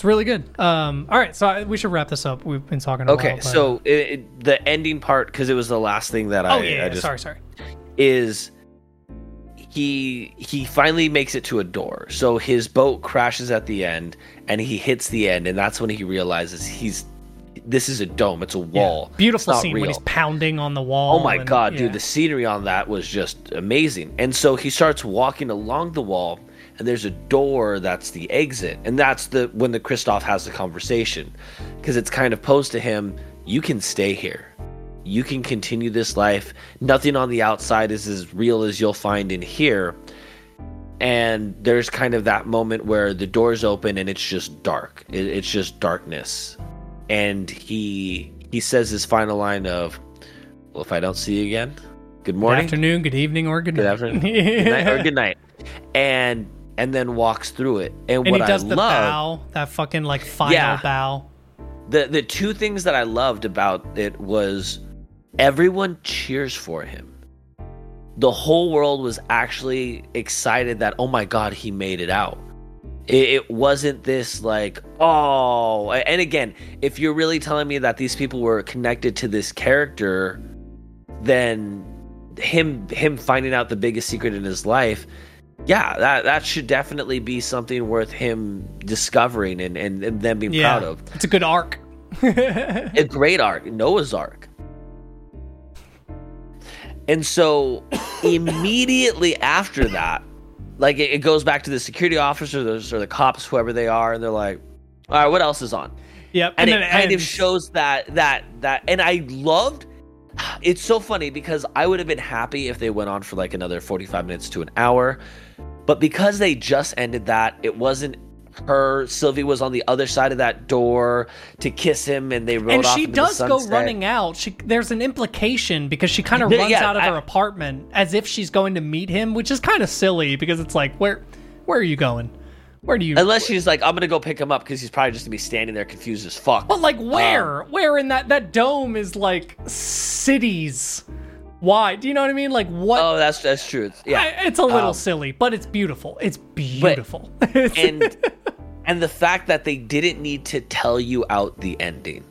it's really good. Um all right, so I, we should wrap this up. We've been talking a okay while, so it, it, the ending part because it was the last thing that Oh i, yeah, yeah, I just sorry, sorry. is he he finally makes it to a door. So his boat crashes at the end and he hits the end and that's when he realizes he's this is a dome, it's a wall. Yeah. Beautiful scene real. when he's pounding on the wall. Oh my and- god, yeah. dude, the scenery on that was just amazing. And so he starts walking along the wall and there's a door that's the exit. And that's the when the Christof has the conversation because it's kind of posed to him, you can stay here. You can continue this life. Nothing on the outside is as real as you'll find in here. And there's kind of that moment where the doors open and it's just dark. It, it's just darkness and he he says his final line of, "Well, if I don't see you again, good morning, good afternoon, good evening, or good, good night. afternoon, good night, or good night," and and then walks through it. And, and what he does I the love, bow, that fucking like final Yeah. bow. the the two things that I loved about it was everyone cheers for him. The whole world was actually excited that oh my god he made it out. It, it wasn't this like oh and again if you're really telling me that these people were connected to this character, then him him finding out the biggest secret in his life. Yeah, that that should definitely be something worth him discovering and, and, and them being Yeah, proud of it's a good arc. a great arc, Noah's Ark. And so immediately after that, like it, it goes back to the security officers or the cops, whoever they are, and they're like, "All right, what else is on?" Yep, And, then it kind of shows that that that, and I loved. It's so funny because I would have been happy if they went on for like another forty-five minutes to an hour, but because they just ended that, it wasn't her. Sylvie was on the other side of that door to kiss him, and they rode and off she into the does go running out. She there's an implication because she kind of runs yeah, out of I- her apartment as if she's going to meet him, which is kind of silly because it's like where where are you going? Where do you? Unless she's like, I'm gonna go pick him up because he's probably just gonna be standing there confused as fuck. but like where? Um, where in that that dome is like cities wide? Do you know what I mean? Like what? oh, that's that's true. It's, yeah, I- it's a little Um, silly, but it's beautiful. It's beautiful. It's- and and the fact that they didn't need to tell you out the ending.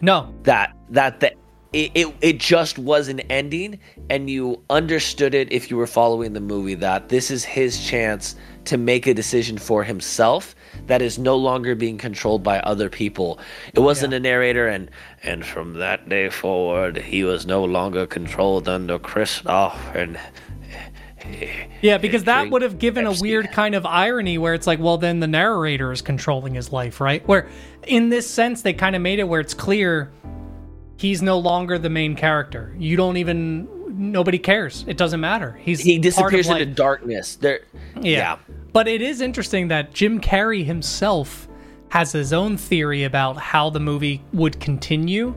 no, that that the it, it, it just was an ending and you understood it if you were following the movie that this is his chance to make a decision for himself that is no longer being controlled by other people it wasn't Yeah. a narrator and and from that day forward he was no longer controlled under christof and Yeah, because that would have given a weird kind of irony where it's like, well, then the narrator is controlling his life, right? Where in this sense, they kind of made it where it's clear he's no longer the main character. You don't even, nobody cares. It doesn't matter. He's he disappears life. into darkness there yeah. But it is interesting that Jim Carrey himself has his own theory about how the movie would continue.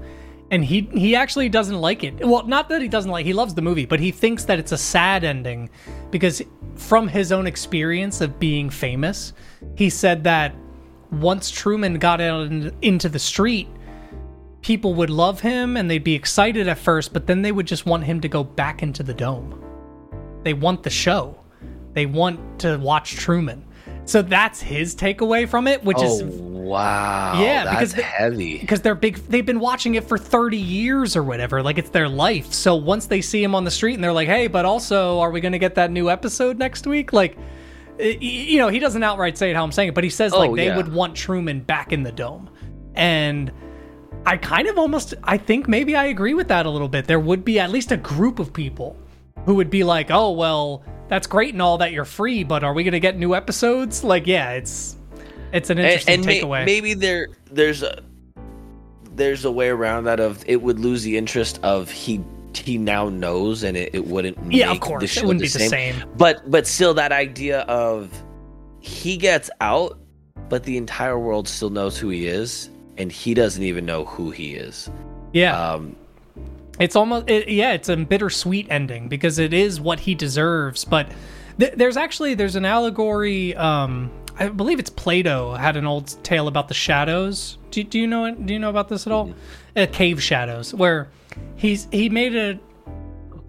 And he he actually doesn't like it. Well, not that he doesn't like he loves the movie, but he thinks that it's a sad ending because from his own experience of being famous, he said that once Truman got out in, into the street, people would love him and they'd be excited at first, but then they would just want him to go back into the dome. They want the show. They want to watch Truman. So that's his takeaway from it, which oh is wow Yeah, that's because the- heavy because they're big they've been watching it for 30 years or whatever like it's their life so once they see him on the street and they're like hey but also are we going to get that new episode next week like you know he doesn't outright say it how i'm saying it but he says oh, like Oh, they yeah. would want truman back in the dome and i kind of almost i think maybe i agree with that a little bit there would be at least a group of people who would be like oh well that's great and all that you're free but are we going to get new episodes like yeah it's it's an and, interesting and may- takeaway maybe there there's a there's a way around that of it would lose the interest of he he now knows and it, it wouldn't Yeah, of course. the It wouldn't the be the same. same. but but still that idea of he gets out but the entire world still knows who he is and he doesn't even know who he is yeah um It's almost it, yeah, it's a bittersweet ending because it is what he deserves. But th- there's actually there's an allegory. Um, I believe it's Plato had an old tale about the shadows. Do, do you know it? Do you know about this at all? Uh, cave shadows, where he's he made a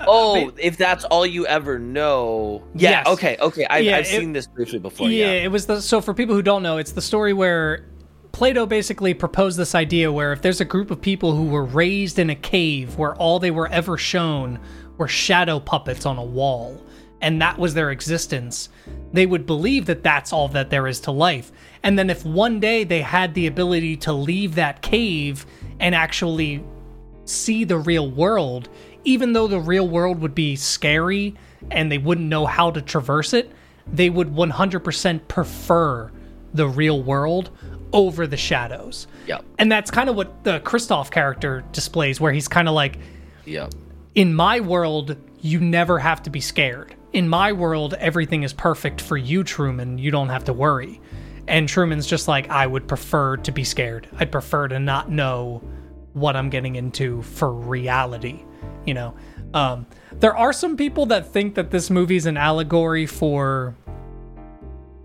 oh if that's all you ever know yeah Yes. okay okay I, Yeah, i've it- seen this briefly before yeah, yeah, it was the so for people who don't know, it's the story where Plato basically proposed this idea where if there's a group of people who were raised in a cave where all they were ever shown were shadow puppets on a wall and that was their existence, they would believe that that's all that there is to life. And then if one day they had the ability to leave that cave and actually see the real world, even though the real world would be scary and they wouldn't know how to traverse it, they would 100% prefer the real world over the shadows. Yep. And that's kind of what the Christof character displays, where he's kind of like, Yep. in my world, you never have to be scared. In my world, everything is perfect for you, Truman. You don't have to worry. And Truman's just like, I would prefer to be scared. I'd prefer to not know what I'm getting into for reality. You know, um, there are some people that think that this movie is an allegory for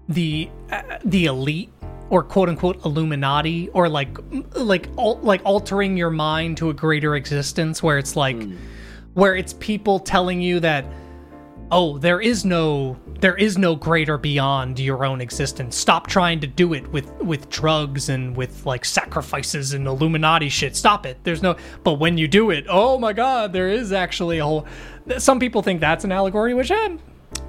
the uh, the elite or quote unquote Illuminati or like like al- like altering your mind to a greater existence where it's like where it's people telling you that oh there is no there is no greater beyond your own existence. Stop trying to do it with with drugs and with like sacrifices and illuminati shit. Stop it. There's no but when you do it oh my god there is actually a whole some people think that's an allegory which eh,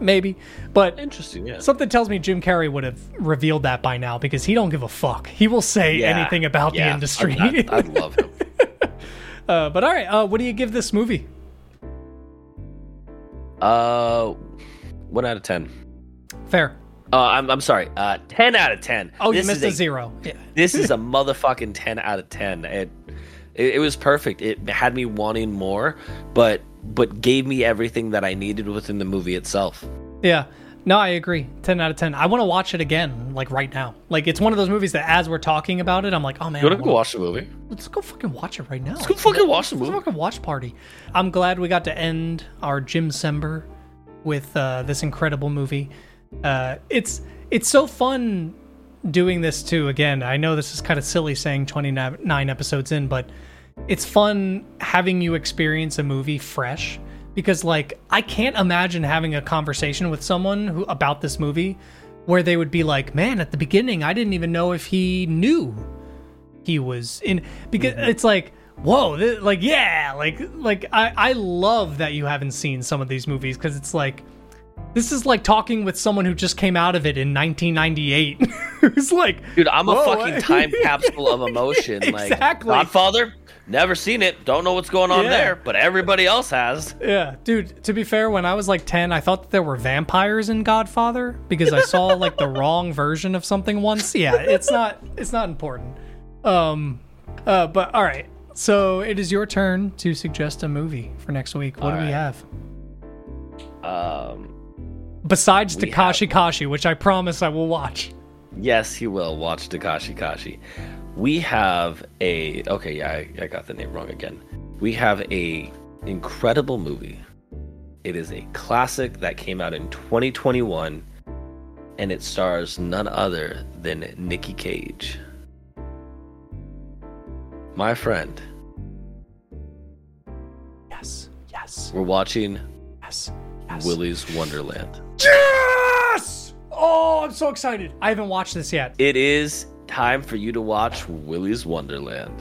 maybe but Interesting, yeah. something tells me jim carrey would have revealed that by now because he don't give a fuck he will say Yeah, anything about yeah, the industry I'd, I'd love him. uh, but all right uh, what do you give this movie Uh, one out of ten. fair Uh, I'm I'm sorry. Uh, ten out of ten. oh This you missed is a zero yeah This is a motherfucking ten out of ten. It, it it was perfect. It had me wanting more, but but gave me everything that I needed within the movie itself. Yeah. No, I agree. 10 out of 10. I want to watch it again, like right now. Like, it's one of those movies that as we're talking about it, I'm like, oh man, You I want to go watch the movie? let's go fucking watch it right now. Let's go fucking watch the movie. Let's movie. fucking watch party. I'm glad we got to end our Jim Sember with uh, this incredible movie. Uh, it's it's so fun doing this too. Again, I know this is kind of silly saying 29 episodes in, but it's fun having you experience a movie fresh because like I can't imagine having a conversation with someone who about this movie where they would be like, "Man, at the beginning I didn't even know if he knew he was in because mm-hmm. it's like whoa th- like yeah like like I, I love that you haven't seen some of these movies because it's like this is like talking with someone who just came out of it in 1998 who's like Dude, I'm a fucking what? time capsule of emotion. Like Exactly. Godfather, never seen it, don't know what's going on Yeah. there, but everybody else has. yeah. Dude to be fair when i was like 10 i thought that there were vampires in godfather because i saw like the wrong version of something once. Yeah it's not it's not important. Um uh but all right. So it is your turn to suggest a movie for next week. What All do we have? Um, besides Takashi Kashi, which I promise I will watch. yes, he will. Watch Takashi Kashi. We have a okay, yeah, I, I got the name wrong again. We have a incredible movie. It is a classic that came out in 2021, and it stars none other than Nikki Cage. My friend, Yes, yes, we're watching yes, yes. Willy's Wonderland. Yes! Oh, I'm so excited. I haven't watched this yet. It is time for you to watch Willy's Wonderland.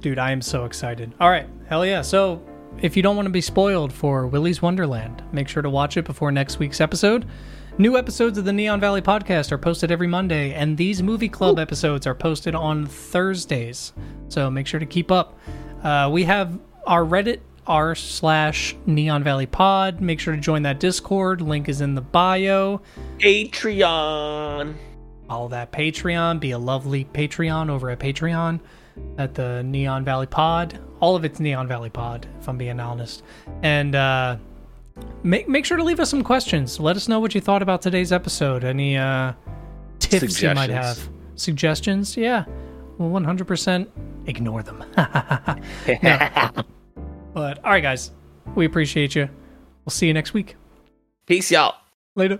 Dude, I am so excited. All right, hell yeah. So, if you don't want to be spoiled for Willy's Wonderland, make sure to watch it before next week's episode. New episodes of the Neon Valley podcast are posted every Monday, and these movie club episodes are posted on Thursdays. So make sure to keep up. Uh, we have our Reddit r slash Neon Valley Pod. Make sure to join that Discord. Link is in the bio. Patreon. Follow that Patreon. Be a lovely Patreon over at Patreon at the Neon Valley Pod. All of it's Neon Valley Pod, if I'm being honest. And uh, make make sure to leave us some questions. Let us know what you thought about today's episode. Any uh, tips you might have, Suggestions. Yeah, well, 100% ignore them. But all right, guys, we appreciate you. We'll see you next week. Peace, y'all. Later.